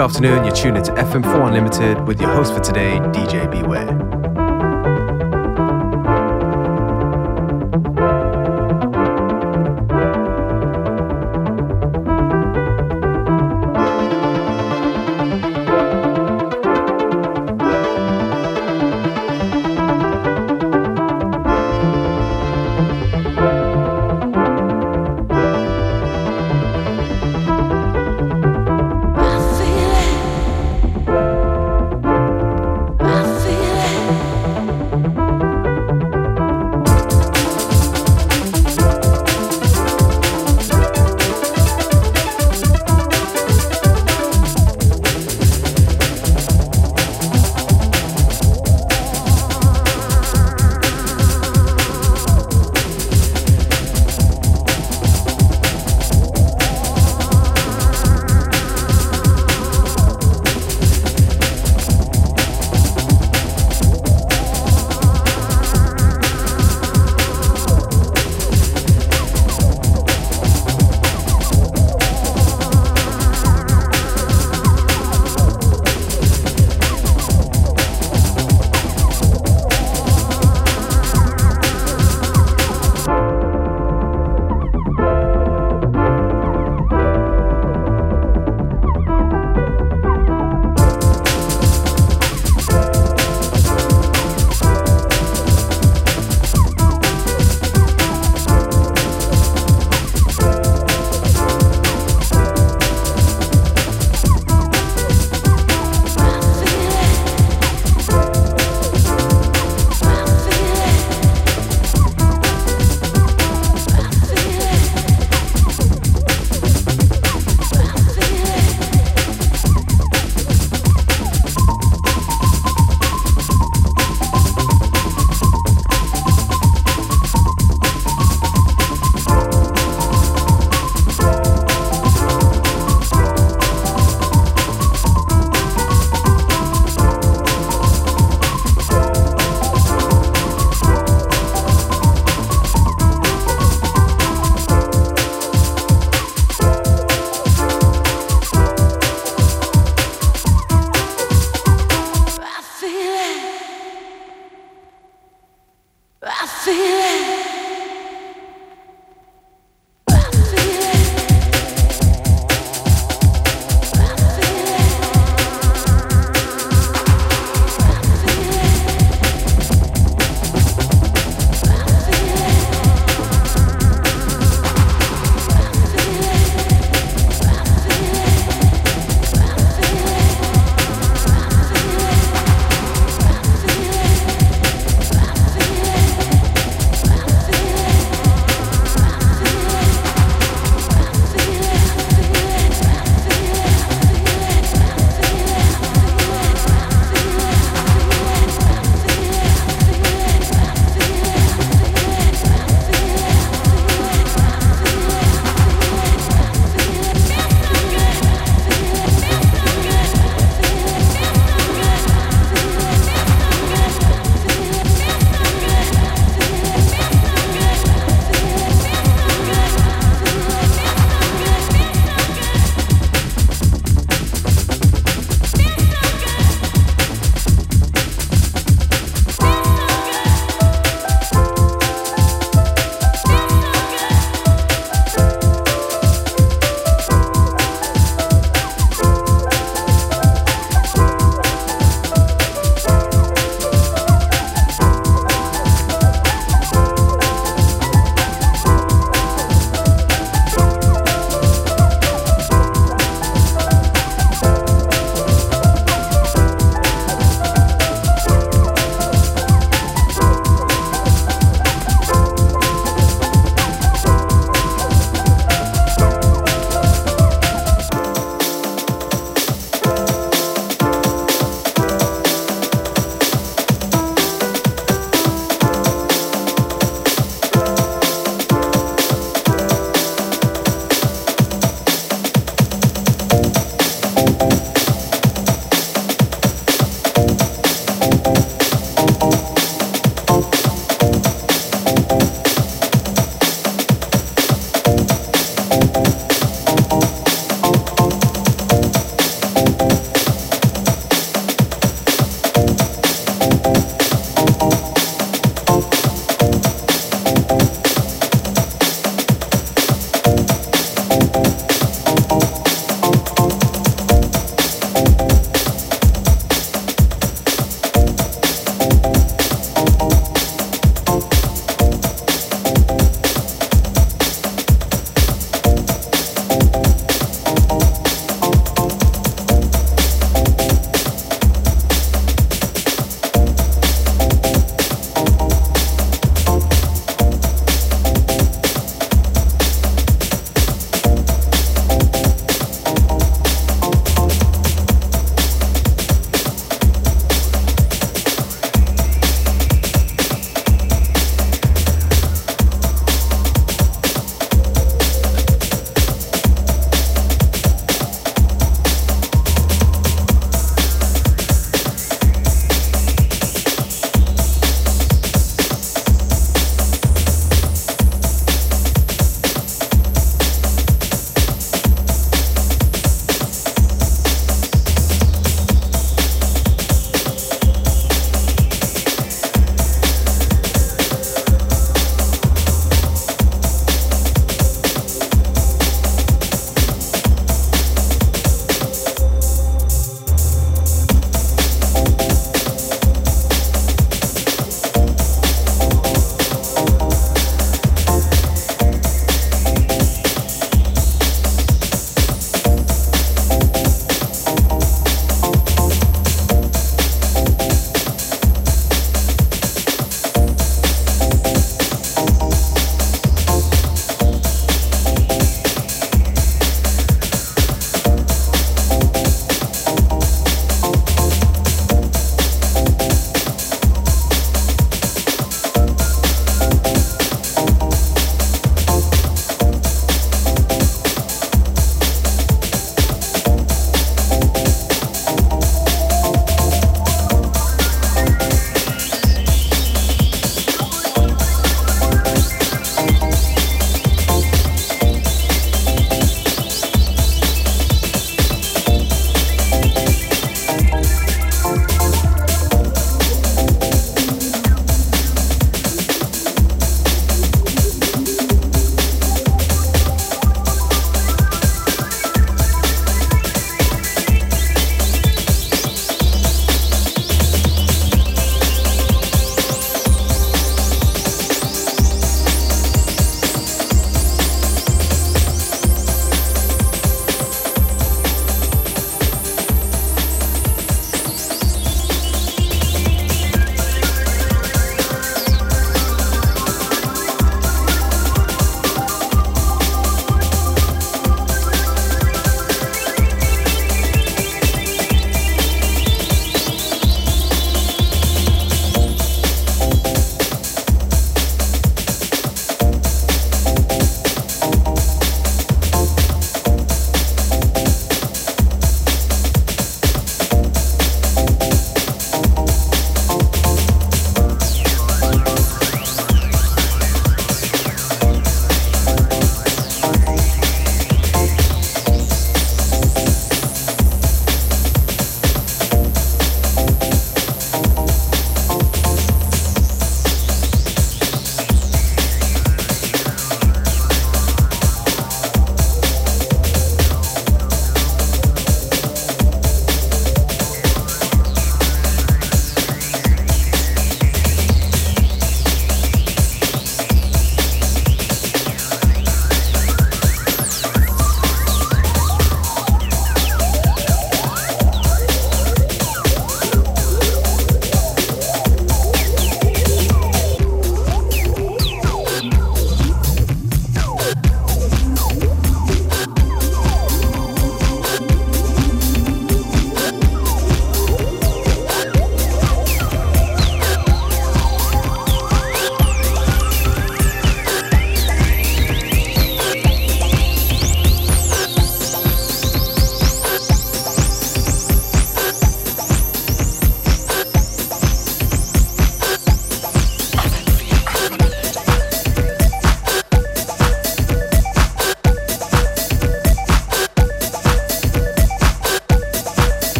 Good afternoon, you're tuned into FM4 Unlimited with your host for today, DJ Beware.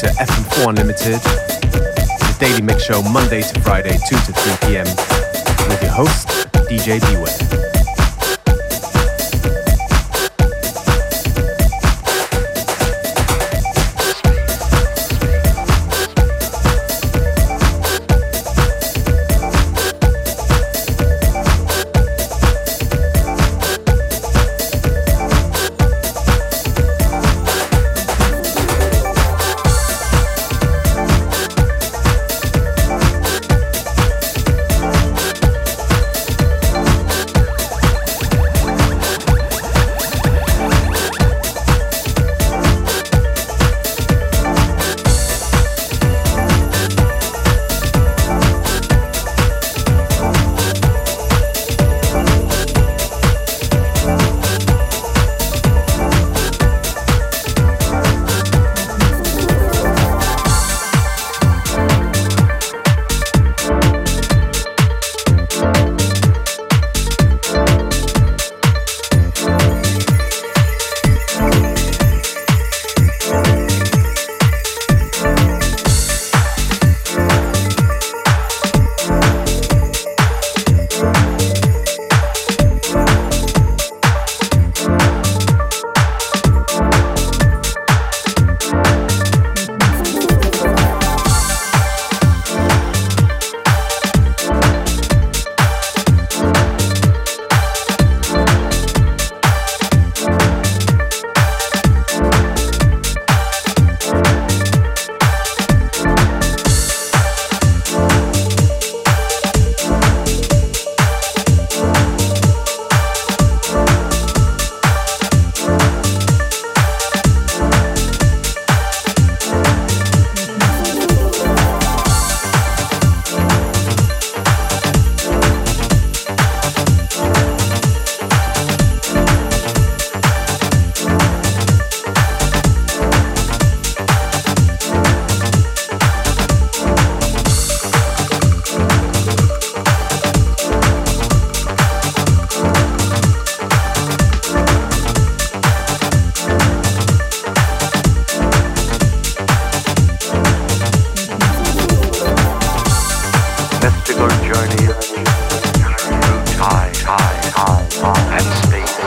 To FM4 Unlimited, the daily mix show Monday to Friday, 2 to 3 p.m. with your host, DJ Beware. your journey through time, time, time, and space.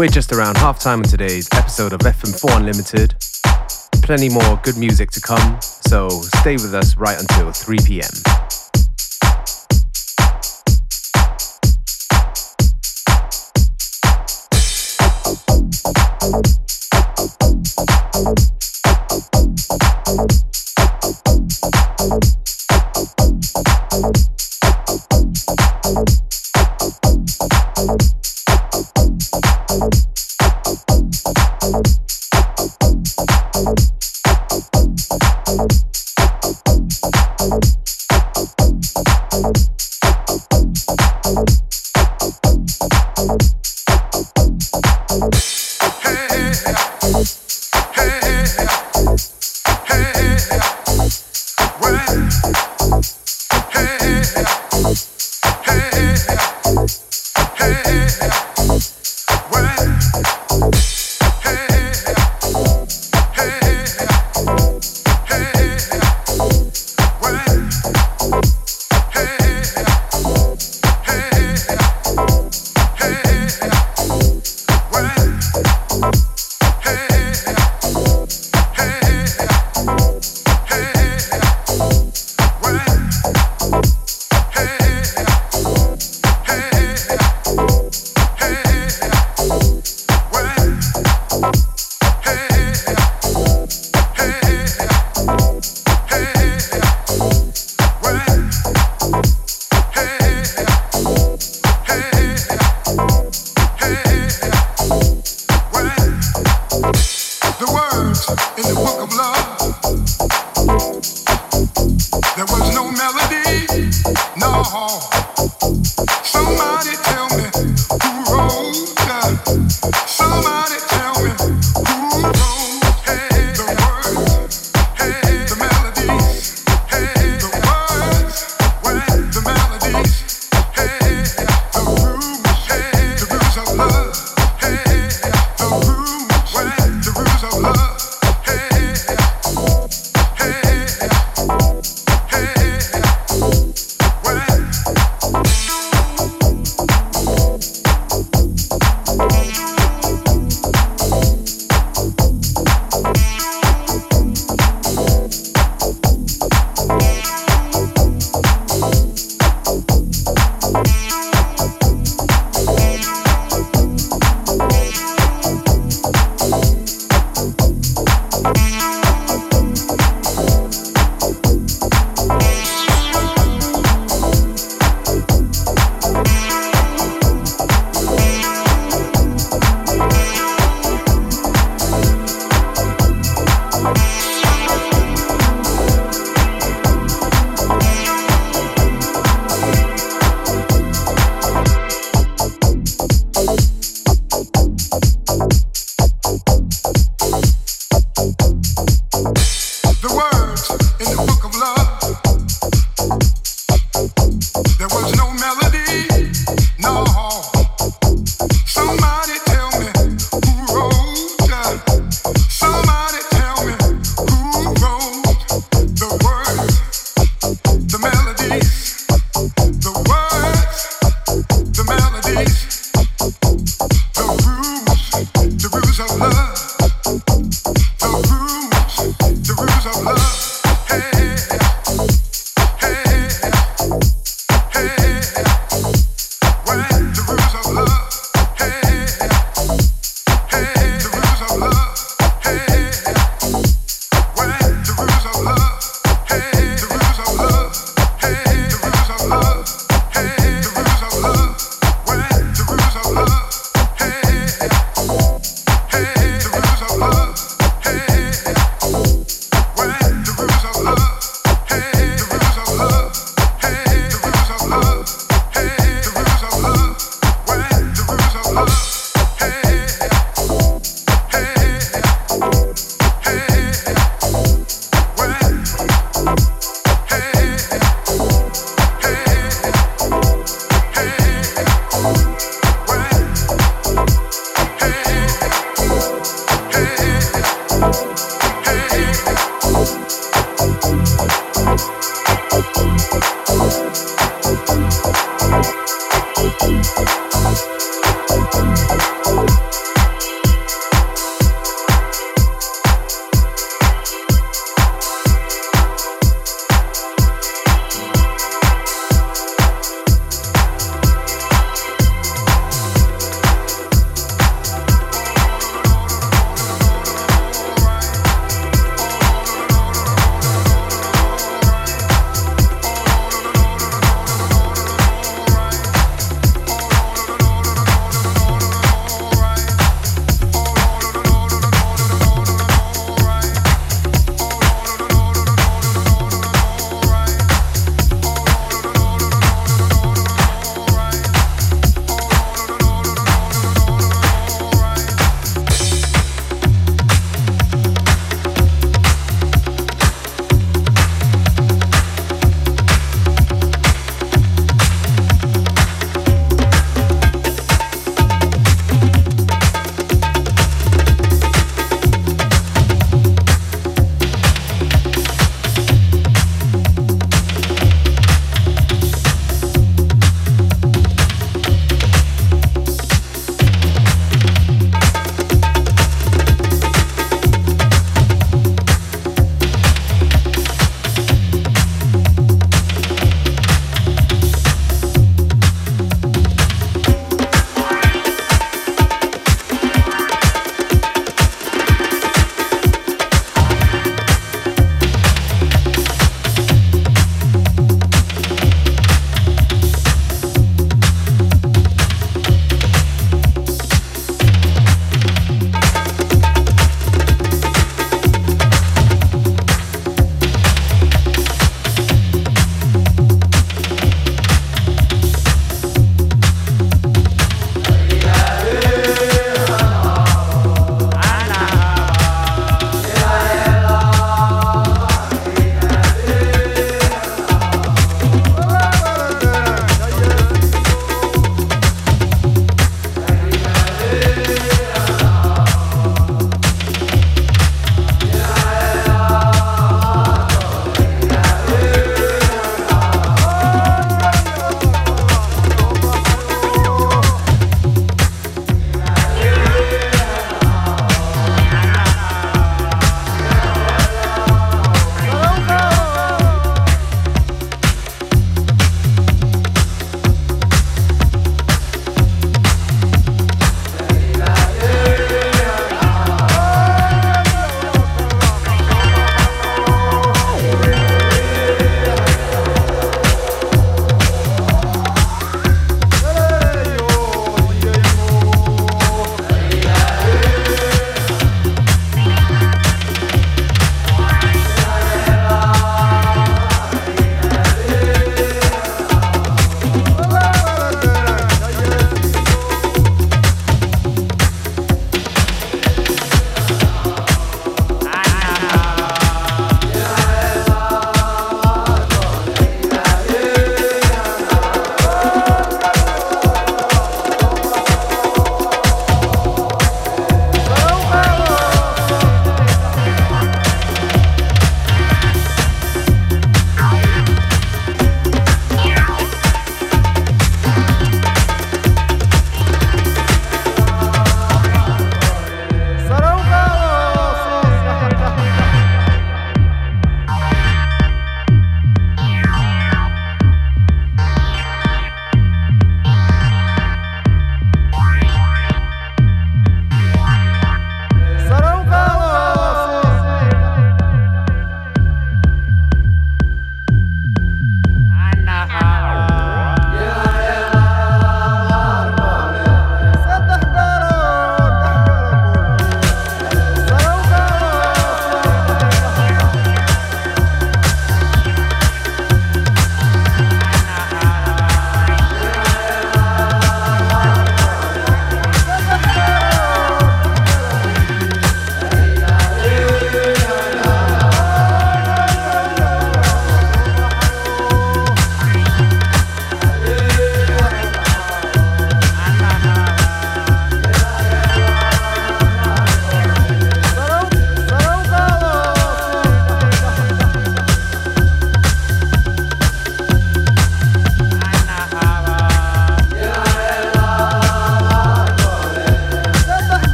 We're just around half time on today's episode of FM4 Unlimited. Plenty more good music to come, so stay with us right until 3 p.m.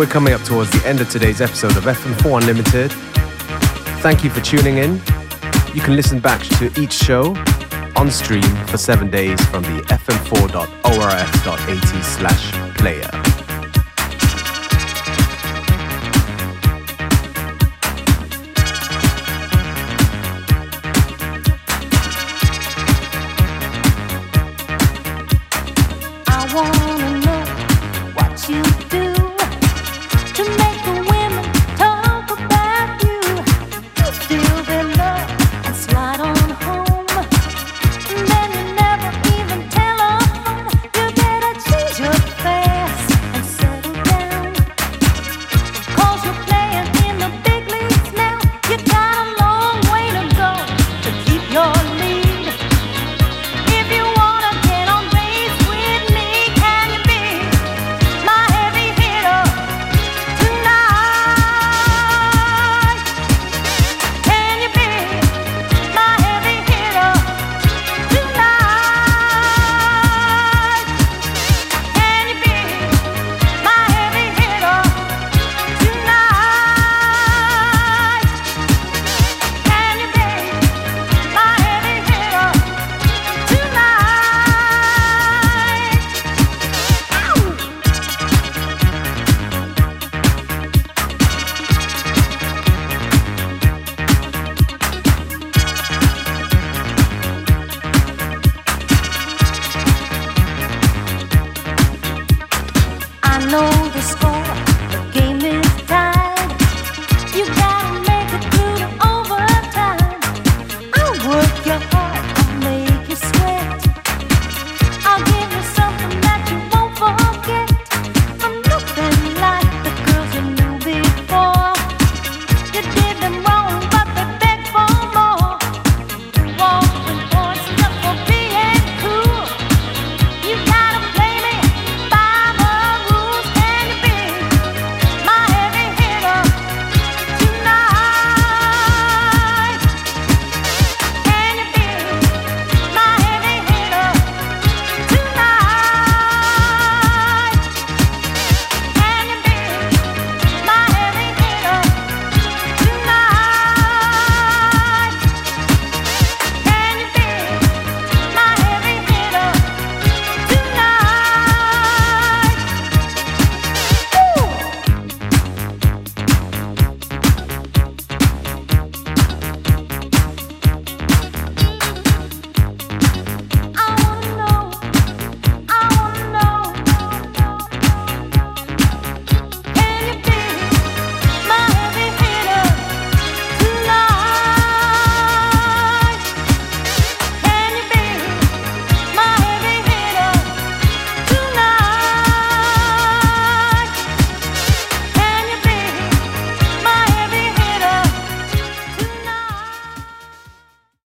We're coming up towards the end of today's episode of FM4 Unlimited. Thank you for tuning in. You can listen back to each show on stream for seven days from the fm4.orf.at slash player. know the score.